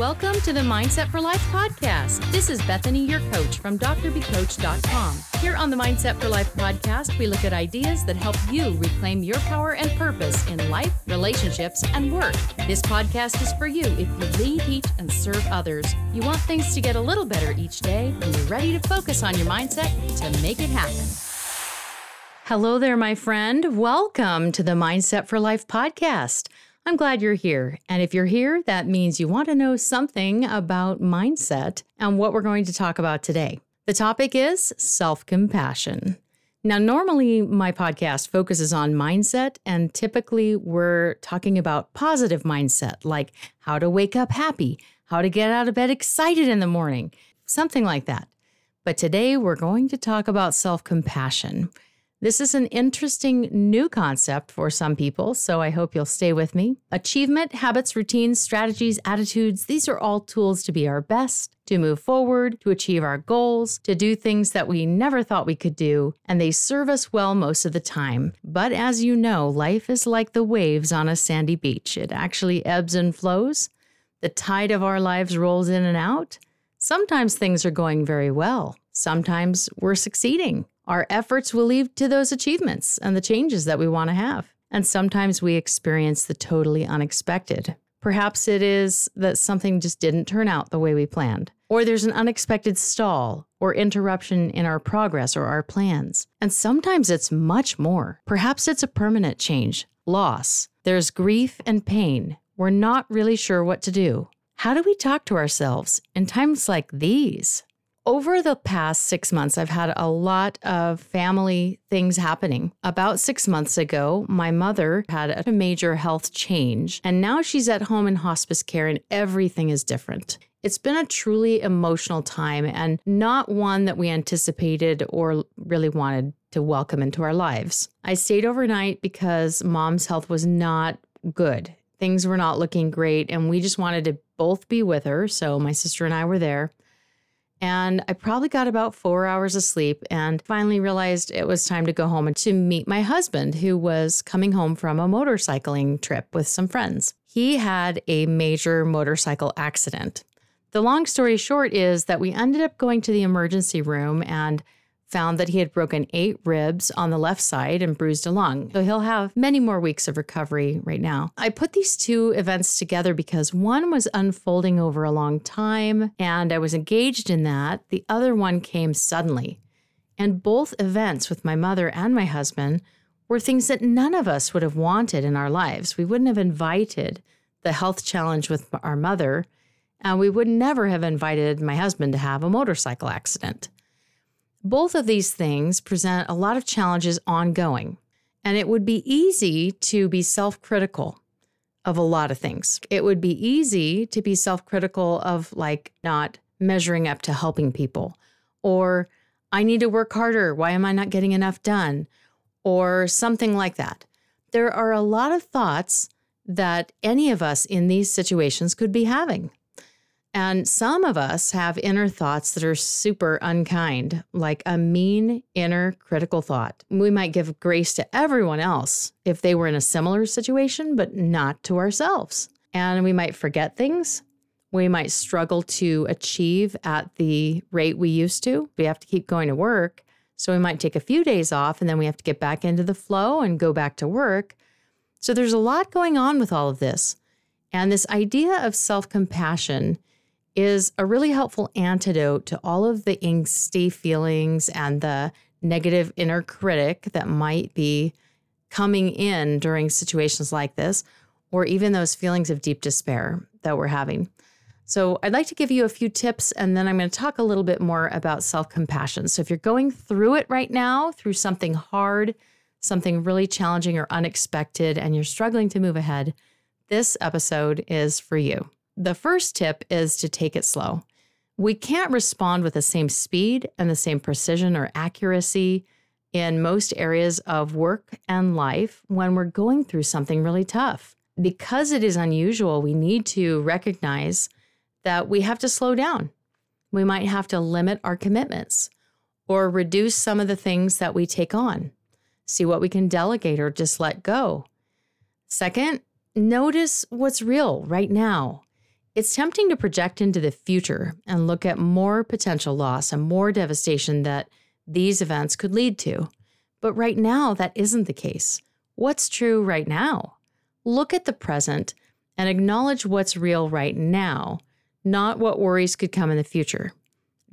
Welcome to the Mindset for Life podcast. This is Bethany, your coach from drbecoach.com. Here on the Mindset for Life podcast, we look at ideas that help you reclaim your power and purpose in life, relationships, and work. This podcast is for you if you lead, teach, and serve others. You want things to get a little better each day, and you're ready to focus on your mindset to make it happen. Hello there, my friend. Welcome to the Mindset for Life podcast. I'm glad you're here. And if you're here, that means you want to know something about mindset and what we're going to talk about today. The topic is self compassion. Now, normally my podcast focuses on mindset, and typically we're talking about positive mindset, like how to wake up happy, how to get out of bed excited in the morning, something like that. But today we're going to talk about self compassion. This is an interesting new concept for some people, so I hope you'll stay with me. Achievement, habits, routines, strategies, attitudes, these are all tools to be our best, to move forward, to achieve our goals, to do things that we never thought we could do, and they serve us well most of the time. But as you know, life is like the waves on a sandy beach. It actually ebbs and flows. The tide of our lives rolls in and out. Sometimes things are going very well. Sometimes we're succeeding. Our efforts will lead to those achievements and the changes that we want to have. And sometimes we experience the totally unexpected. Perhaps it is that something just didn't turn out the way we planned, or there's an unexpected stall or interruption in our progress or our plans. And sometimes it's much more. Perhaps it's a permanent change, loss. There's grief and pain. We're not really sure what to do. How do we talk to ourselves in times like these? Over the past six months, I've had a lot of family things happening. About six months ago, my mother had a major health change, and now she's at home in hospice care, and everything is different. It's been a truly emotional time and not one that we anticipated or really wanted to welcome into our lives. I stayed overnight because mom's health was not good. Things were not looking great, and we just wanted to both be with her. So my sister and I were there. And I probably got about four hours of sleep and finally realized it was time to go home and to meet my husband, who was coming home from a motorcycling trip with some friends. He had a major motorcycle accident. The long story short is that we ended up going to the emergency room and found that he had broken eight ribs on the left side and bruised a lung. So he'll have many more weeks of recovery right now. I put these two events together because one was unfolding over a long time and I was engaged in that. The other one came suddenly. And both events with my mother and my husband were things that none of us would have wanted in our lives. We wouldn't have invited the health challenge with our mother, and we would never have invited my husband to have a motorcycle accident. Both of these things present a lot of challenges ongoing, and it would be easy to be self critical of a lot of things. It would be easy to be self critical of like not measuring up to helping people, or I need to work harder. Why am I not getting enough done? Or something like that. There are a lot of thoughts that any of us in these situations could be having. And some of us have inner thoughts that are super unkind, like a mean inner critical thought. We might give grace to everyone else if they were in a similar situation, but not to ourselves. And we might forget things. We might struggle to achieve at the rate we used to. We have to keep going to work. So we might take a few days off and then we have to get back into the flow and go back to work. So there's a lot going on with all of this. And this idea of self compassion is a really helpful antidote to all of the angsty feelings and the negative inner critic that might be coming in during situations like this, or even those feelings of deep despair that we're having. So, I'd like to give you a few tips and then I'm going to talk a little bit more about self compassion. So, if you're going through it right now, through something hard, something really challenging or unexpected, and you're struggling to move ahead, this episode is for you. The first tip is to take it slow. We can't respond with the same speed and the same precision or accuracy in most areas of work and life when we're going through something really tough. Because it is unusual, we need to recognize that we have to slow down. We might have to limit our commitments or reduce some of the things that we take on, see what we can delegate or just let go. Second, notice what's real right now It's tempting to project into the future and look at more potential loss and more devastation that these events could lead to. But right now, that isn't the case. What's true right now? Look at the present and acknowledge what's real right now, not what worries could come in the future.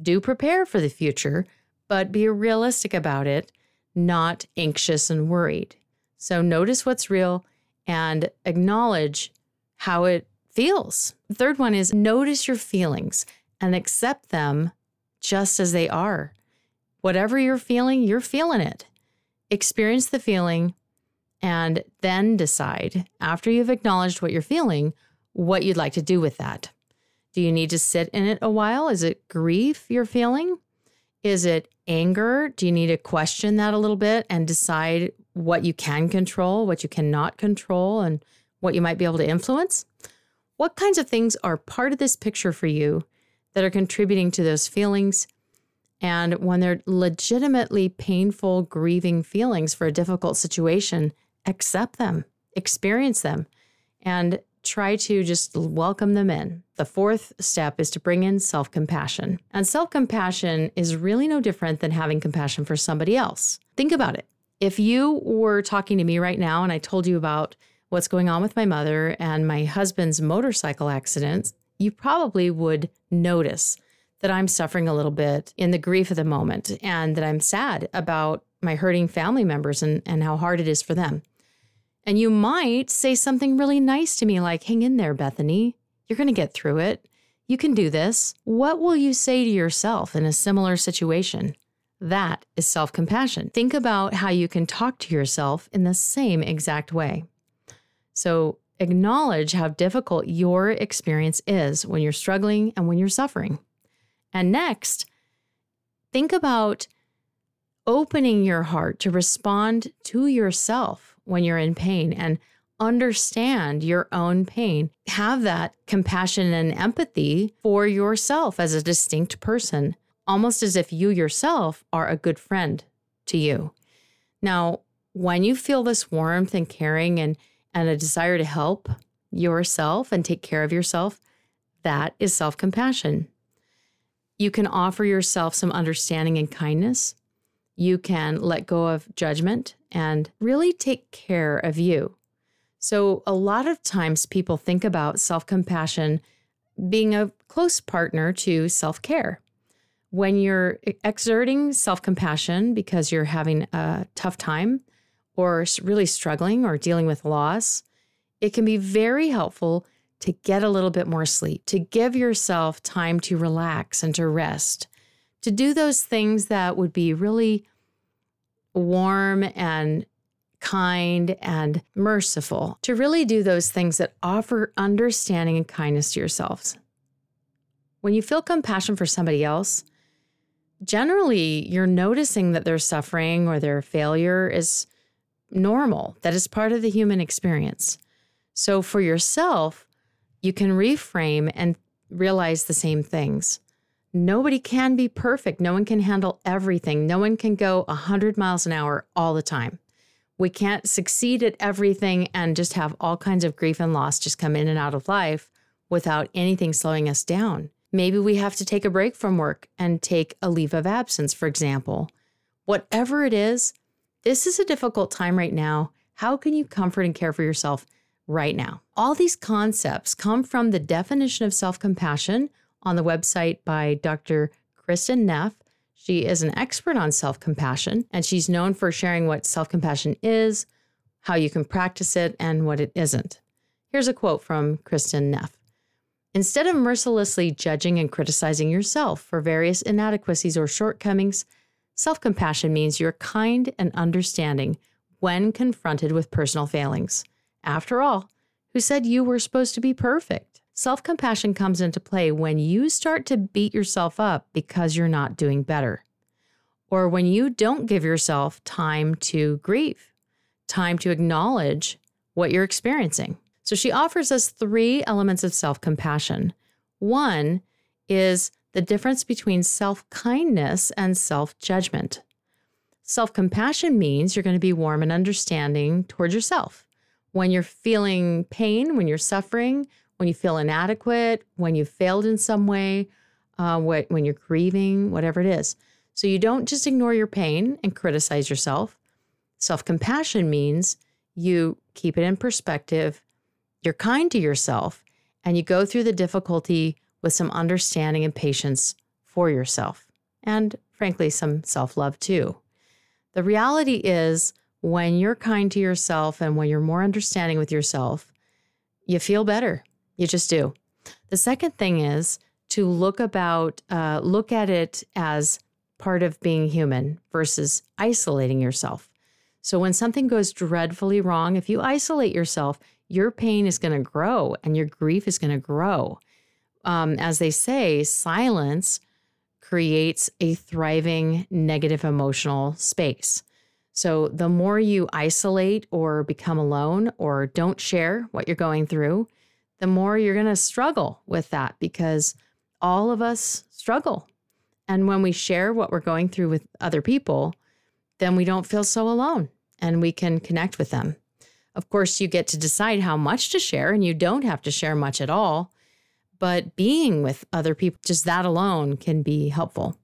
Do prepare for the future, but be realistic about it, not anxious and worried. So notice what's real and acknowledge how it feels. Third one is notice your feelings and accept them just as they are. Whatever you're feeling, you're feeling it. Experience the feeling and then decide, after you've acknowledged what you're feeling, what you'd like to do with that. Do you need to sit in it a while? Is it grief you're feeling? Is it anger? Do you need to question that a little bit and decide what you can control, what you cannot control, and what you might be able to influence? What kinds of things are part of this picture for you that are contributing to those feelings? And when they're legitimately painful, grieving feelings for a difficult situation, accept them, experience them, and try to just welcome them in. The fourth step is to bring in self compassion. And self compassion is really no different than having compassion for somebody else. Think about it. If you were talking to me right now and I told you about what's going on with my mother and my husband's motorcycle accident, you probably would notice that I'm suffering a little bit in the grief of the moment and that I'm sad about my hurting family members and, and how hard it is for them. And you might say something really nice to me, like, hang in there, Bethany. You're going to get through it. You can do this. What will you say to yourself in a similar situation? That is self compassion. Think about how you can talk to yourself in the same exact way. So, acknowledge how difficult your experience is when you're struggling and when you're suffering. And next, think about opening your heart to respond to yourself when you're in pain and understand your own pain. Have that compassion and empathy for yourself as a distinct person, almost as if you yourself are a good friend to you. Now, when you feel this warmth and caring and, and a desire to help yourself and take care of yourself, that is self compassion. You can offer yourself some understanding and kindness you can let go of judgment and really take care of you. So, a lot of times people think about self compassion being a close partner to self care. When you're exerting self compassion because you're having a tough time or really struggling or dealing with loss, it can be very helpful to get a little bit more sleep, to give yourself time to relax and to rest, to do those things that would be really warm and kind and merciful, to really do those things that offer understanding and kindness to yourselves. When you feel compassion for somebody else, generally you're noticing that their suffering or their failure is normal, that is part of the human experience. So for yourself, you can reframe and realize the same things. Nobody can be perfect. No one can handle everything. No one can go 100 miles an hour all the time. We can't succeed at everything and just have all kinds of grief and loss just come in and out of life without anything slowing us down. Maybe we have to take a break from work and take a leave of absence, for example. Whatever it is, this is a difficult time right now. How can you comfort and care for yourself right now? All these concepts come from the definition of self compassion on the website by Dr. Kristin Neff. She is an expert on self compassion, and she's known for sharing what self compassion is, how you can practice it, and what it isn't. Here's a quote from Kristin Neff Instead of mercilessly judging and criticizing yourself for various inadequacies or shortcomings, self compassion means you're kind and understanding when confronted with personal failings. After all, who said you were supposed to be perfect? Self compassion comes into play when you start to beat yourself up because you're not doing better, or when you don't give yourself time to grieve, time to acknowledge what you're experiencing. So she offers us three elements of self compassion. One is the difference between self kindness and self judgment. Self compassion means you're going to be warm and understanding towards yourself. When you're feeling pain, when you're suffering, when you feel inadequate, when you've failed in some way, uh, what, when you're grieving, whatever it is. So you don't just ignore your pain and criticize yourself. Self compassion means you keep it in perspective, you're kind to yourself, and you go through the difficulty with some understanding and patience for yourself, and frankly, some self love too. The reality is, when you're kind to yourself and when you're more understanding with yourself, you feel better. You just do. The second thing is to look about uh, look at it as part of being human versus isolating yourself. So when something goes dreadfully wrong, if you isolate yourself, your pain is going to grow and your grief is going to grow. Um, as they say, silence creates a thriving negative emotional space. So the more you isolate or become alone or don't share what you're going through, the more you're going to struggle with that because all of us struggle. And when we share what we're going through with other people, then we don't feel so alone and we can connect with them. Of course, you get to decide how much to share, and you don't have to share much at all. But being with other people, just that alone can be helpful.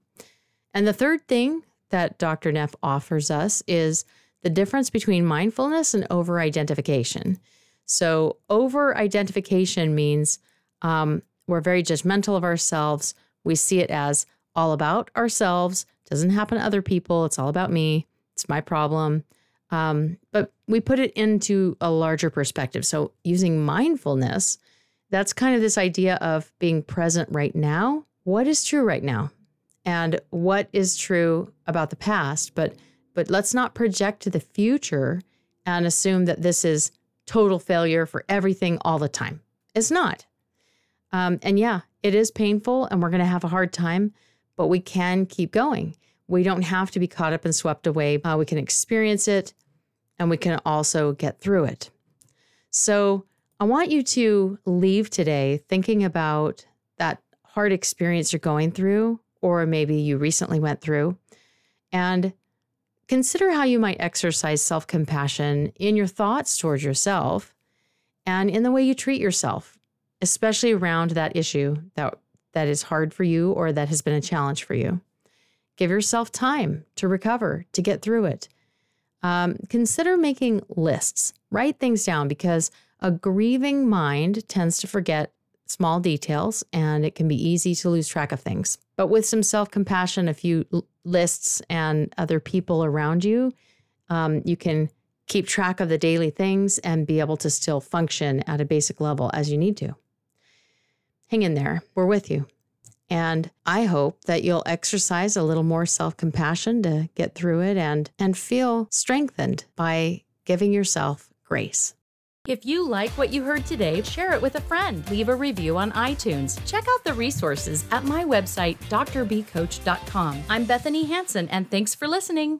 And the third thing that Dr. Neff offers us is the difference between mindfulness and over identification. So, over identification means um, we're very judgmental of ourselves. We see it as all about ourselves, doesn't happen to other people. It's all about me. It's my problem. Um, but we put it into a larger perspective. So, using mindfulness, that's kind of this idea of being present right now. What is true right now? And what is true about the past? But but let's not project to the future and assume that this is total failure for everything all the time. It's not. Um, and yeah, it is painful and we're going to have a hard time, but we can keep going. We don't have to be caught up and swept away. Uh, we can experience it and we can also get through it. So I want you to leave today thinking about that hard experience you're going through, or maybe you recently went through, and consider how you might exercise self compassion in your thoughts towards yourself and in the way you treat yourself, especially around that issue that, that is hard for you or that has been a challenge for you. Give yourself time to recover, to get through it um, consider making lists. Write things down because a grieving mind tends to forget small details and it can be easy to lose track of things. But with some self compassion, a few lists, and other people around you, um, you can keep track of the daily things and be able to still function at a basic level as you need to. Hang in there. We're with you. And I hope that you'll exercise a little more self-compassion to get through it and and feel strengthened by giving yourself grace. If you like what you heard today, share it with a friend. Leave a review on iTunes. Check out the resources at my website, drbcoach.com. I'm Bethany Hanson, and thanks for listening.